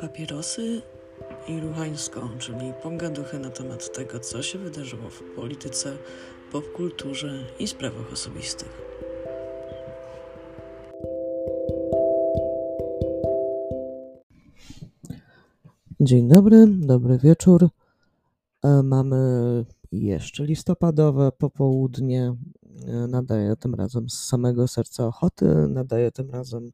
Papierosy i ruchańsko, czyli pogaduchy na temat tego, co się wydarzyło w polityce, popkulturze i sprawach osobistych. Dzień dobry, dobry wieczór. E, Mamy jeszcze listopadowe popołudnie. E, Nadaję tym razem z samego serca ochoty, nadaję tym razem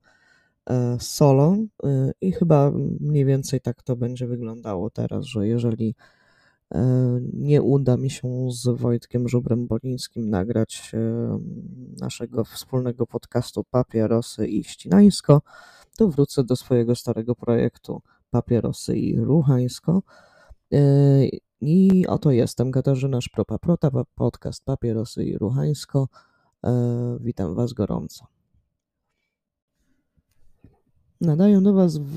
solo e, i chyba mniej więcej tak to będzie wyglądało teraz, że jeżeli e, nie uda mi się z Wojtkiem Żubrem Bolińskim nagrać e, naszego wspólnego podcastu Papierosy i Ścinańsko, to wrócę do swojego starego projektu Papierosy i Ruchańsko. E, I oto jestem, Katarzyna Szpropa-Prota, pa- podcast Papierosy i Ruchańsko. E, Witam Was gorąco. Nadaję do Was w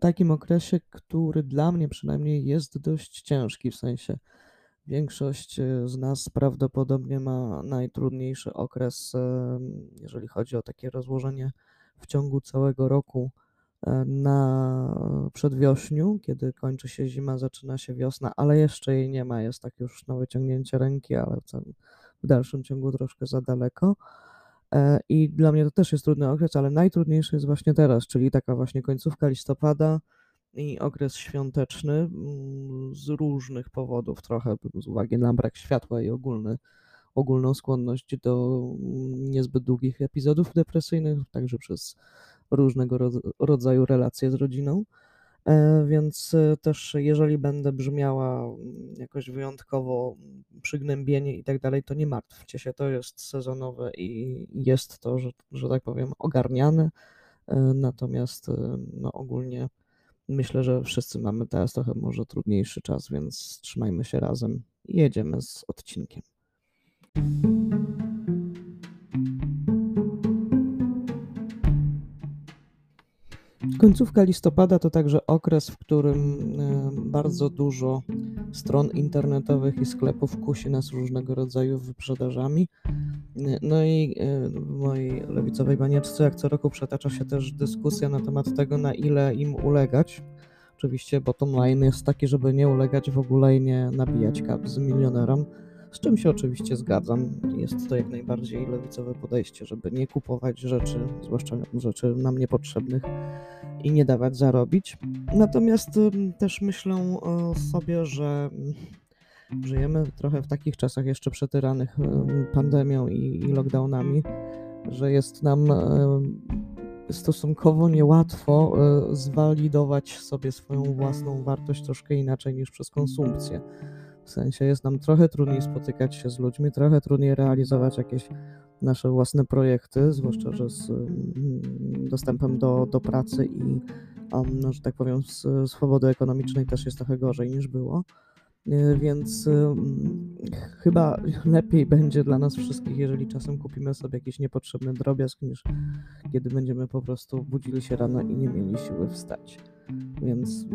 takim okresie, który dla mnie przynajmniej jest dość ciężki, w sensie większość e, z nas prawdopodobnie ma najtrudniejszy okres, e, jeżeli chodzi o takie rozłożenie w ciągu całego roku e, na przedwiośniu, kiedy kończy się zima, zaczyna się wiosna, ale jeszcze jej nie ma, jest tak już na wyciągnięcie ręki, ale w dalszym ciągu troszkę za daleko. E, I dla mnie to też jest trudny okres, ale najtrudniejszy jest właśnie teraz, czyli taka właśnie końcówka listopada i okres świąteczny mm, z różnych powodów, trochę z uwagi na brak światła i ogólny, ogólną skłonność do mm, niezbyt długich epizodów depresyjnych, także przez różnego rodz- rodzaju relacje z rodziną. E, Więc e, też jeżeli będę brzmiała mm, jakoś wyjątkowo mm, przygnębienie i tak dalej, to nie martwcie się, to jest sezonowe i jest to, że, że tak powiem, ogarniane. E, Natomiast no, ogólnie myślę, że wszyscy mamy teraz trochę może trudniejszy czas, więc trzymajmy się razem i jedziemy z odcinkiem. Końcówka listopada to także okres, w którym e, bardzo dużo stron internetowych i sklepów kusi nas różnego rodzaju wyprzedażami. E, No i e, w mojej lewicowej banieczce, jak co roku, przetacza się też dyskusja na temat tego, na ile im ulegać. Oczywiście bottom line jest taki, żeby nie ulegać w ogóle i nie nabijać kap z milionerem, z czym się oczywiście zgadzam. Jest to jak najbardziej lewicowe podejście, żeby nie kupować rzeczy, zwłaszcza rzeczy nam niepotrzebnych i nie dawać zarobić. Natomiast też myślę sobie, że żyjemy trochę w takich czasach jeszcze przetyranych pandemią i, lockdownami, że jest nam stosunkowo niełatwo y, zwalidować sobie swoją własną wartość troszkę inaczej niż przez konsumpcję. W sensie jest nam trochę trudniej spotykać się z ludźmi, trochę trudniej realizować jakieś nasze własne projekty, zwłaszcza, że z mm, dostępem do, do pracy i, no, że tak powiem, z swobody ekonomicznej też jest trochę gorzej niż było. Y, Więc ym, chyba lepiej będzie dla nas wszystkich, jeżeli czasem kupimy sobie jakiś niepotrzebny drobiazg, niż kiedy będziemy po prostu budzili się rano i nie mieli siły wstać. Więc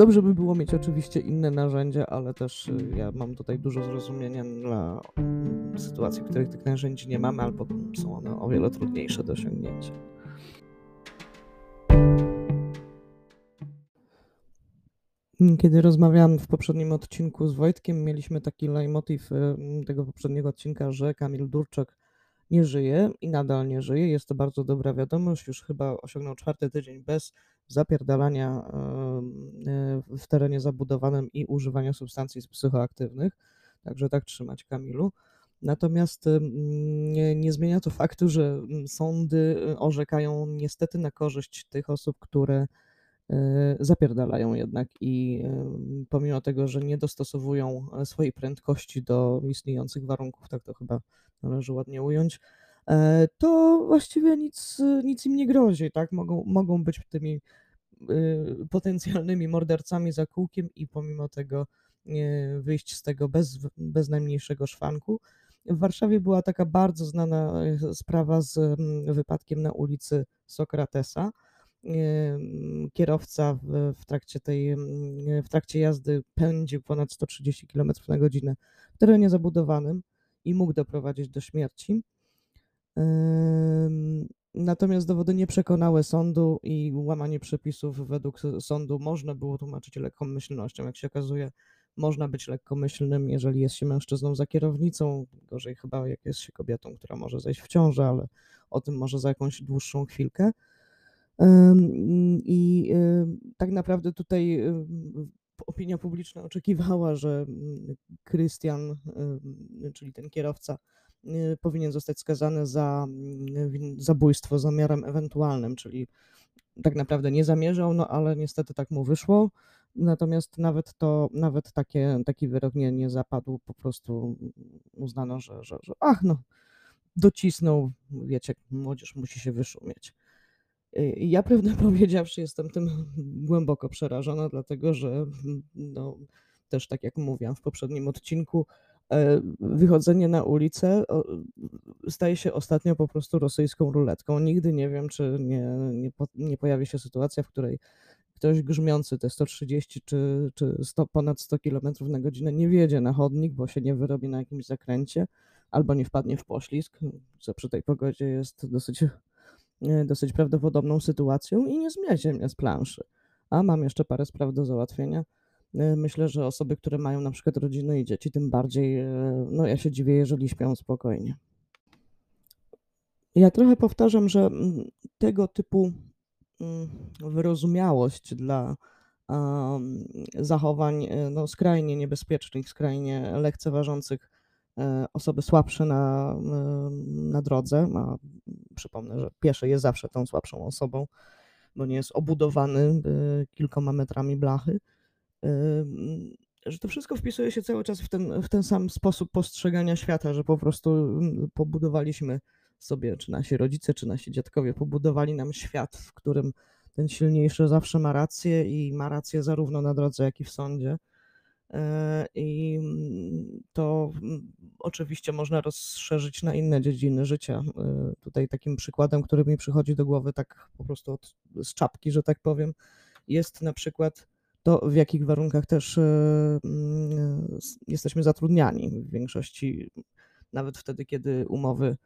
dobrze by było mieć oczywiście inne narzędzia, ale też y, ja mam tutaj dużo zrozumienia dla mm, sytuacji, w których tych narzędzi nie mamy, albo są one o wiele trudniejsze do osiągnięcia. Kiedy rozmawiałem w poprzednim odcinku z Wojtkiem, mieliśmy taki leitmotiv y, tego poprzedniego odcinka, że Kamil Durczak nie żyje i nadal nie żyje. Jest to bardzo dobra wiadomość. Już chyba osiągnął czwarty tydzień bez zapierdalania y, w terenie zabudowanym i używania substancji psychoaktywnych. Także tak trzymać Kamilu. Natomiast nie, nie zmienia to faktu, że mm, sądy y, orzekają niestety na korzyść tych osób, które zapierdalają jednak i y, pomimo tego, że nie dostosowują e, swojej prędkości do istniejących warunków, tak to chyba należy ładnie ująć, e, to właściwie nic, nic im nie grozi, tak? Mogą, mogą być tymi y, potencjalnymi mordercami za kółkiem i pomimo tego y, wyjść z tego bez, bez najmniejszego szwanku. W Warszawie była taka bardzo znana y, sprawa z mm, wypadkiem na ulicy Sokratesa. Kierowca w, w, trakcie tej, w trakcie jazdy pędził ponad 130 km na godzinę w terenie zabudowanym i mógł doprowadzić do śmierci. Natomiast dowody nie przekonały sądu i łamanie przepisów według sądu można było tłumaczyć lekkomyślnością. Jak się okazuje, można być lekkomyślnym, jeżeli jest się mężczyzną za kierownicą. Gorzej chyba, jak jest się kobietą, która może zejść w ciążę, ale o tym może za jakąś dłuższą chwilkę. I tak naprawdę tutaj opinia publiczna oczekiwała, że Krystian, czyli ten kierowca, powinien zostać skazany za zabójstwo zamiarem ewentualnym, czyli tak naprawdę nie zamierzał, no ale niestety tak mu wyszło. Natomiast nawet to, nawet takie, taki wyrok nie, nie zapadł, po prostu uznano, że, że, że ach no, docisnął, wiecie, młodzież musi się wyszumieć. Ja prawdę powiedziawszy jestem tym głęboko przerażona, dlatego że no, też tak jak mówiłam w poprzednim odcinku, e, wychodzenie na ulicę staje się ostatnio po prostu rosyjską ruletką. Nigdy nie wiem, czy nie, nie, nie pojawi się sytuacja, w której ktoś grzmiący te 130 czy, czy 100, ponad 100 km na godzinę nie wjedzie na chodnik, bo się nie wyrobi na jakimś zakręcie albo nie wpadnie w poślizg, co przy tej pogodzie jest dosyć, dosyć prawdopodobną sytuacją i nie zmiecie mnie z planszy. A mam jeszcze parę spraw do załatwienia. E, myślę, że osoby, które mają na przykład rodziny i dzieci, tym bardziej, e, no ja się dziwię, jeżeli śpią spokojnie. Ja trochę powtarzam, że mm, tego typu mm, wyrozumiałość dla zachowań no, skrajnie niebezpiecznych, skrajnie lekceważących osoby słabsze na, na drodze, a przypomnę, że pieszy jest zawsze tą słabszą osobą, bo nie jest obudowany e, kilkoma metrami blachy, e, że to wszystko wpisuje się cały czas w ten, w ten sam sposób postrzegania świata, że po prostu pobudowaliśmy sobie, czy nasi rodzice, czy nasi dziadkowie pobudowali nam świat, w którym ten silniejszy zawsze ma rację i ma rację zarówno na drodze, jak i w sądzie. E, I mm, to mm, oczywiście można rozszerzyć na inne dziedziny życia. E, tutaj takim przykładem, który mi przychodzi do głowy tak po prostu od, z czapki, że tak powiem, jest na przykład to, w jakich warunkach też e, mm, jesteśmy zatrudniani. W większości, nawet wtedy, kiedy umowy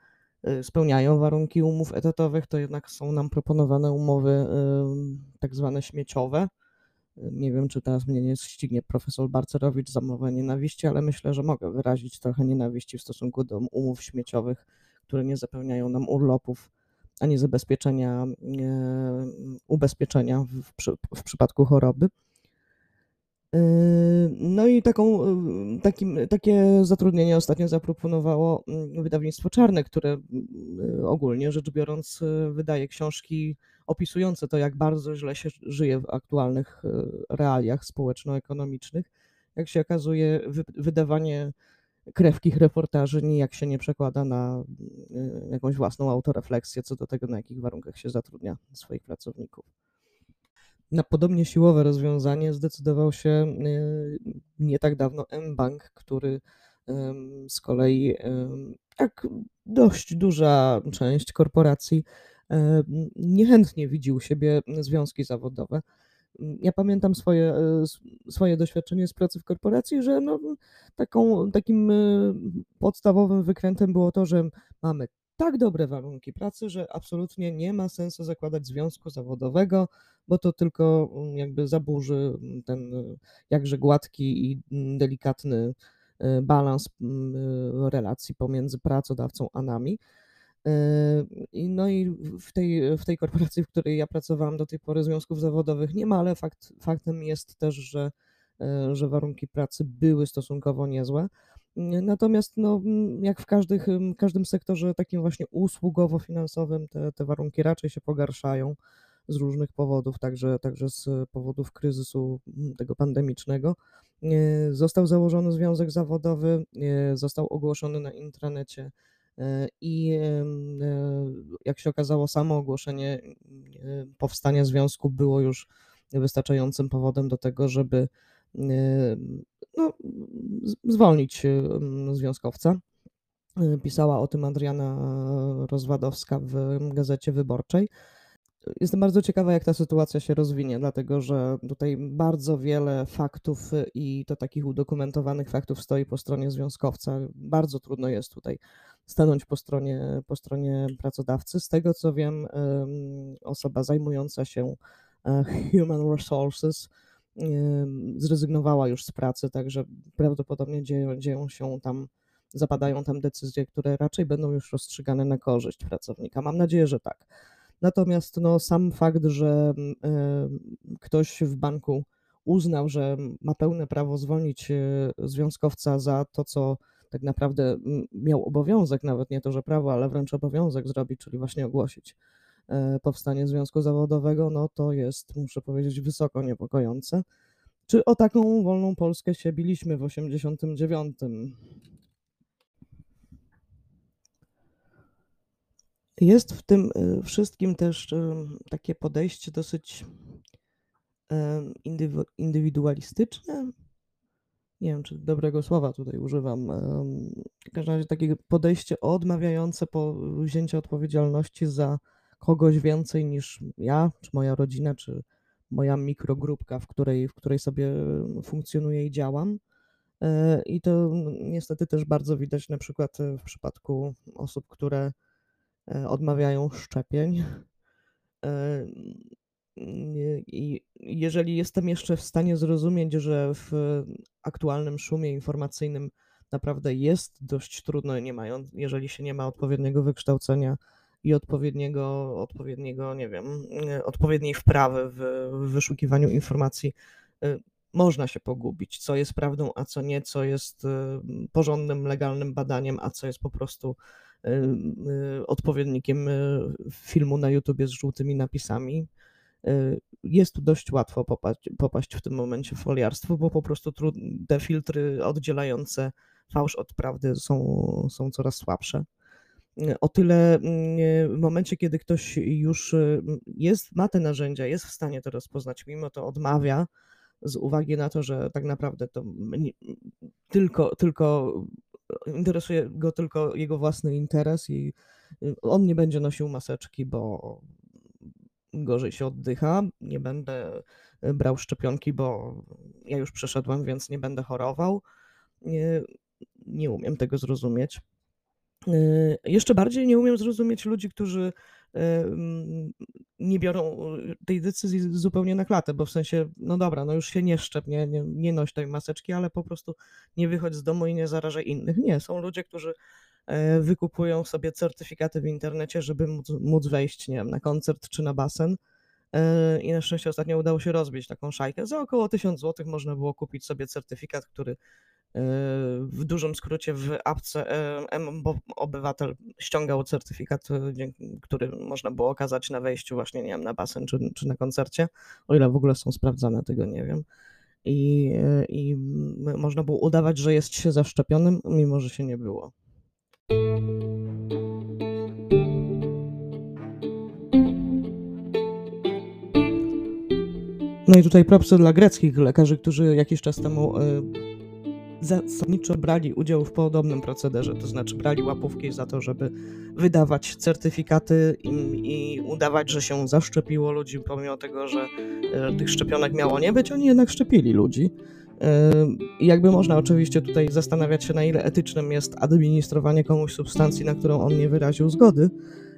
spełniają warunki umów etatowych, to jednak są nam proponowane umowy tak zwane śmieciowe nie wiem, czy teraz mnie nie ścignie profesor Barcerowicz za mowę nienawiści, ale myślę, że mogę wyrazić trochę nienawiści w stosunku do umów śmieciowych, które nie zapełniają nam urlopów ani zabezpieczenia, ubezpieczenia w, w przypadku choroby. Yy, no i taką, yy, takim, takie zatrudnienie ostatnio zaproponowało mm, wydawnictwo Czarne, które yy, ogólnie rzecz biorąc wydaje książki opisujące to, jak bardzo źle się żyje w aktualnych realiach społeczno-ekonomicznych. Jak się okazuje, wydawanie krewkich reportaży nijak się nie przekłada na jakąś własną autorefleksję co do tego, na jakich warunkach się zatrudnia swoich pracowników na podobnie siłowe rozwiązanie zdecydował się e, nie tak dawno mBank, który z kolei, jak dość duża część korporacji, niechętnie widzi u siebie związki zawodowe. Ja pamiętam swoje, e, swoje doświadczenie z pracy w korporacji, że no, taką, takim e, podstawowym wykrętem było to, że mamy tak dobre warunki pracy, że absolutnie nie ma sensu zakładać związku zawodowego, bo to tylko mm, jakby zaburzy mm, ten y, jakże gładki i mm, delikatny y, balans y, relacji pomiędzy pracodawcą a nami. No i w tej, w tej korporacji, w której ja pracowałam do tej pory, związków zawodowych nie ma, ale fakt, faktem jest też, że, że warunki pracy były stosunkowo niezłe. Natomiast no, jak w każdych, każdym sektorze takim właśnie usługowo-finansowym te, te warunki raczej się pogarszają z różnych powodów, także, także z powodów kryzysu tego pandemicznego. Został założony związek zawodowy, został ogłoszony na intranecie e, i e, jak się okazało, samo ogłoszenie powstania związku było już wystarczającym powodem do tego, żeby no, zwolnić związkowca. Pisała o tym Adriana Rozwadowska w Gazecie Wyborczej. Jestem bardzo ciekawa, jak ta sytuacja się rozwinie, dlatego że tutaj bardzo wiele faktów i to takich udokumentowanych faktów stoi po stronie związkowca. Bardzo trudno jest tutaj stanąć po stronie, po stronie pracodawcy. Z tego co wiem, osoba zajmująca się e, human resources zrezygnowała już z pracy, także prawdopodobnie dzieją, dzieją się tam, zapadają tam decyzje, które raczej będą już rozstrzygane na korzyść pracownika. Mam nadzieję, że tak. Natomiast no, sam fakt, że ktoś w banku uznał, że ma pełne prawo zwolnić e, związkowca za to, co tak naprawdę miał obowiązek, nawet nie to, że prawo, ale wręcz obowiązek zrobić, czyli właśnie ogłosić powstanie związku zawodowego, no to jest, muszę powiedzieć, wysoko niepokojące. Czy o taką wolną Polskę się biliśmy w 89? Jest w tym e, wszystkim też takie podejście dosyć indywidualistyczne. Nie wiem, czy dobrego słowa tutaj używam. W każdym razie takie podejście odmawiające po wzięcie odpowiedzialności za kogoś więcej niż ja, czy moja rodzina, czy moja mikrogrupka, w której, w której sobie funkcjonuję i działam. E, I to niestety też bardzo widać na przykład w przypadku osób, które e, odmawiają szczepień. E, i jeżeli jestem jeszcze w stanie zrozumieć, że w aktualnym szumie informacyjnym naprawdę jest dość trudno, nie mając, jeżeli się nie ma odpowiedniego wykształcenia i odpowiedniego, odpowiedniego, nie wiem, odpowiedniej wprawy w, w wyszukiwaniu informacji, y, można się pogubić, co jest prawdą, a co nie, co jest y, porządnym, legalnym badaniem, a co jest po prostu odpowiednikiem filmu na YouTubie z żółtymi napisami jest tu dość łatwo popaść, popaść w tym momencie w foliarstwo, bo po prostu te filtry oddzielające fałsz od prawdy są, są coraz słabsze. Y, o tyle y, w momencie, kiedy ktoś już jest, ma te narzędzia, jest w stanie to rozpoznać, mimo to odmawia, z uwagi na to, że tak naprawdę to tylko, tylko interesuje go tylko jego własny interes i on nie będzie nosił maseczki, bo, gorzej się oddycha, nie będę brał szczepionki, bo ja już przeszedłem, więc nie będę chorował. Nie, nie umiem tego zrozumieć. E, jeszcze bardziej nie umiem zrozumieć ludzi, którzy e, nie biorą tej decyzji zupełnie na klatę, bo w sensie, no dobra, no już się nie szczep, nie, nie, nie noś tej maseczki, ale po prostu nie wychodź z domu i nie zarażaj innych. Nie, są ludzie, którzy E, wykupują sobie certyfikaty w internecie, żeby móc, móc wejść, nie wiem, na koncert czy na basen. E, I na szczęście ostatnio udało się rozbić taką szajkę. Za około 1000 zł można było kupić sobie certyfikat, który e, w dużym skrócie w apce obywatel ściągał certyfikat, który można było okazać na wejściu właśnie, nie wiem, na basen czy, czy na koncercie. O ile w ogóle są sprawdzane, tego nie wiem. I, I można było udawać, że jest się zaszczepionym, mimo że się nie było. No i tutaj propsy dla greckich lekarzy, którzy jakiś czas temu y, zasadniczo brali udział w podobnym procederze, to znaczy brali łapówki za to, żeby wydawać certyfikaty i, udawać, że się zaszczepiło ludzi, pomimo tego, że y, tych szczepionek miało nie być, oni jednak szczepili ludzi. I jakby można oczywiście tutaj zastanawiać się, na ile etycznym jest administrowanie komuś substancji, na którą on nie wyraził zgody,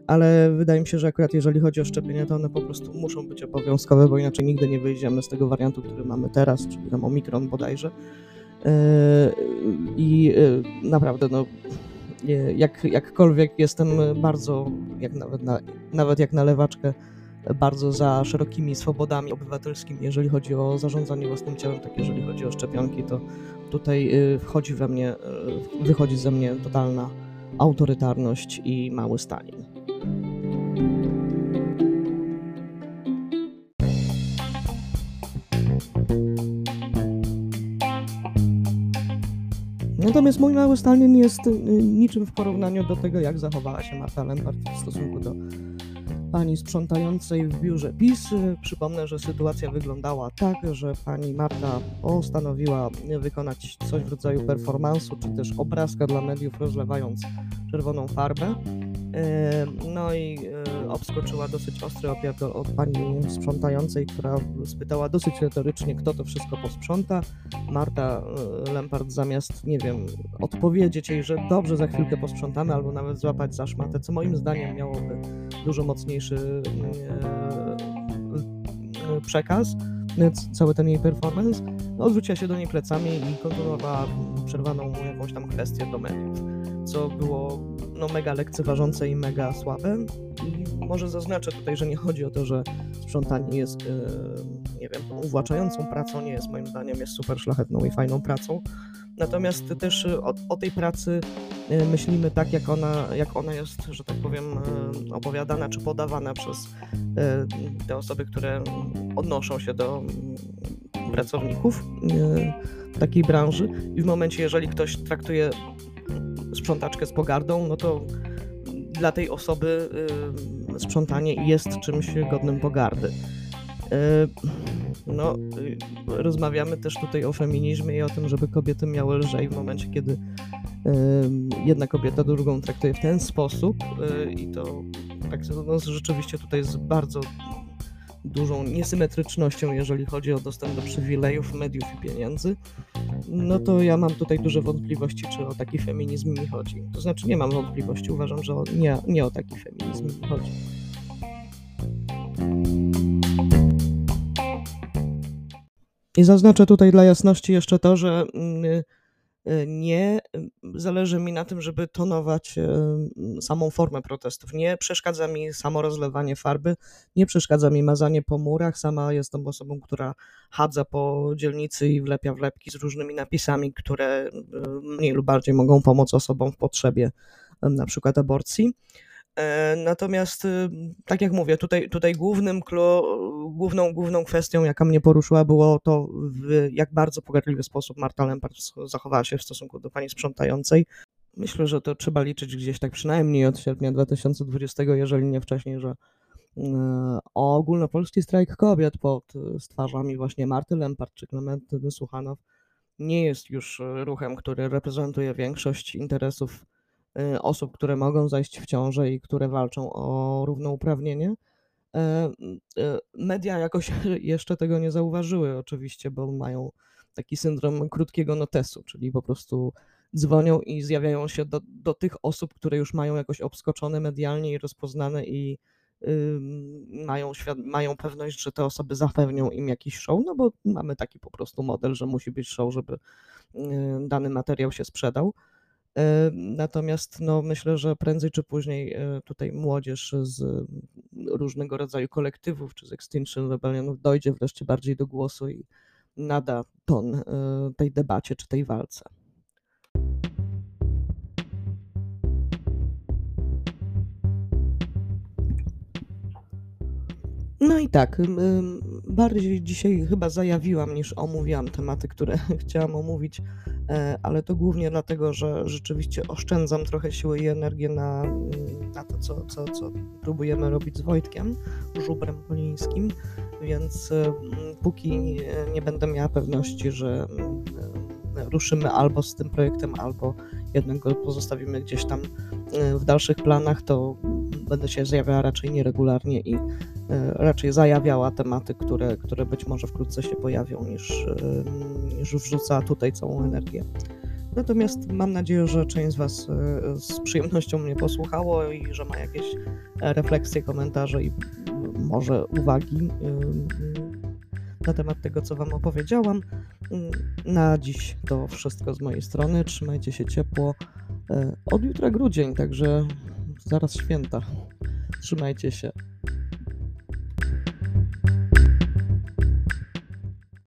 ale wydaje mi się, że akurat jeżeli chodzi o szczepienia, to one po prostu muszą być obowiązkowe, bo inaczej nigdy nie wyjdziemy z tego wariantu, który mamy teraz, czyli tam Omikron bodajże. I e, naprawdę, no, jak, jakkolwiek jestem bardzo, jak nawet, na, nawet jak na lewaczkę, bardzo za szerokimi swobodami obywatelskimi, jeżeli chodzi o zarządzanie własnym ciałem, tak jeżeli chodzi o szczepionki, to tutaj y, wchodzi we mnie, wychodzi ze mnie totalna autorytarność i mały Stalin. Natomiast mój mały Stalin jest y, niczym w porównaniu do tego, jak zachowała się Marta Lempart w stosunku do pani sprzątającej w biurze PiS. Przypomnę, że sytuacja wyglądała tak, że pani Marta postanowiła wykonać coś w rodzaju performansu, czy też obrazka dla mediów, rozlewając czerwoną farbę. No i obskoczyła dosyć ostry opiat od pani sprzątającej, która spytała dosyć retorycznie, kto to wszystko posprząta. Marta Lempart zamiast, nie wiem, odpowiedzieć jej, że dobrze, za chwilkę posprzątamy, albo nawet złapać za szmatę, co moim zdaniem miałoby dużo mocniejszy przekaz, cały ten jej performance, odwróciła się do niej plecami i kontynuowała przerwaną jakąś tam kwestię do mediów, co było no, mega lekceważące i mega słabe. I może zaznaczę tutaj, że nie chodzi o to, że sprzątanie jest, nie wiem, uwłaczającą pracą, nie jest moim zdaniem, jest super szlachetną i fajną pracą. Natomiast też o, o tej pracy myślimy tak, jak ona, jak ona jest, że tak powiem, opowiadana czy podawana przez te osoby, które odnoszą się do pracowników takiej branży. I w momencie, jeżeli ktoś traktuje sprzątaczkę z pogardą, no to dla tej osoby sprzątanie jest czymś godnym pogardy. No, y, rozmawiamy też tutaj o feminizmie i o tym, żeby kobiety miały lżej w momencie, kiedy jedna kobieta drugą traktuje w ten sposób y, i to tak no, rzeczywiście tutaj z bardzo dużą niesymetrycznością, jeżeli chodzi o dostęp do przywilejów, mediów i pieniędzy, no to ja mam tutaj duże wątpliwości, czy o taki feminizm mi chodzi. To znaczy nie mam wątpliwości, uważam, że nie, nie o taki feminizm mi chodzi. I zaznaczę tutaj dla jasności jeszcze to, że mm, Y, nie y, zależy mi na tym, żeby tonować y, samą formę protestów. Nie przeszkadza mi samo rozlewanie farby, nie przeszkadza mi mazanie po murach. Sama jestem osobą, która chadza po dzielnicy i wlepia wlepki z różnymi napisami, które mniej lub bardziej mogą pomóc osobom w potrzebie na przykład aborcji. E, natomiast, y, tak jak mówię, tutaj, tutaj głównym, główną, główną kwestią, jaka mnie poruszyła, było to, w jak bardzo pogardliwy sposób Marta Lempart zachowała się w stosunku do pani sprzątającej. Myślę, że to trzeba liczyć gdzieś tak przynajmniej od sierpnia 2020, jeżeli nie wcześniej, że e, ogólnopolski strajk kobiet pod stwarzami właśnie Marty Lempart czy Klementy Suchanow nie jest już ruchem, który reprezentuje większość interesów Y, osób, które mogą zajść w ciążę i które walczą o równouprawnienie. E, y, media jakoś jeszcze tego nie zauważyły, oczywiście, bo mają taki syndrom krótkiego notesu, czyli po prostu dzwonią i zjawiają się do, do tych osób, które już mają jakoś obskoczone medialnie i rozpoznane i yy, mają, mają pewność, że te osoby zapewnią im jakiś show, no bo mamy taki po prostu model, że musi być show, żeby dany materiał się sprzedał. Natomiast no, myślę, że prędzej czy później e, tutaj młodzież z różnego rodzaju kolektywów czy z Extinction Rebellion dojdzie wreszcie bardziej do głosu i nada ton e, tej debacie czy tej walce. No i tak, bardziej dzisiaj chyba zajawiłam niż omówiłam tematy, które chciałam omówić, ale to głównie dlatego, że rzeczywiście oszczędzam trochę siły i energię na, na to, co, co, co próbujemy robić z Wojtkiem, żubrem polińskim, więc póki nie będę miała pewności, że ruszymy albo z tym projektem, albo jednak go pozostawimy gdzieś tam e, w dalszych planach, to będę się zjawiała raczej nieregularnie i e, raczej zajawiała tematy, które, które być może wkrótce się pojawią, niż, e, niż wrzuca tutaj całą energię. Natomiast mam nadzieję, że część z Was z przyjemnością mnie posłuchało i że ma jakieś refleksje, komentarze i może uwagi na temat tego, co Wam opowiedziałam. Na dziś to wszystko z mojej strony. Trzymajcie się ciepło. Od jutra grudzień, także zaraz święta. Trzymajcie się.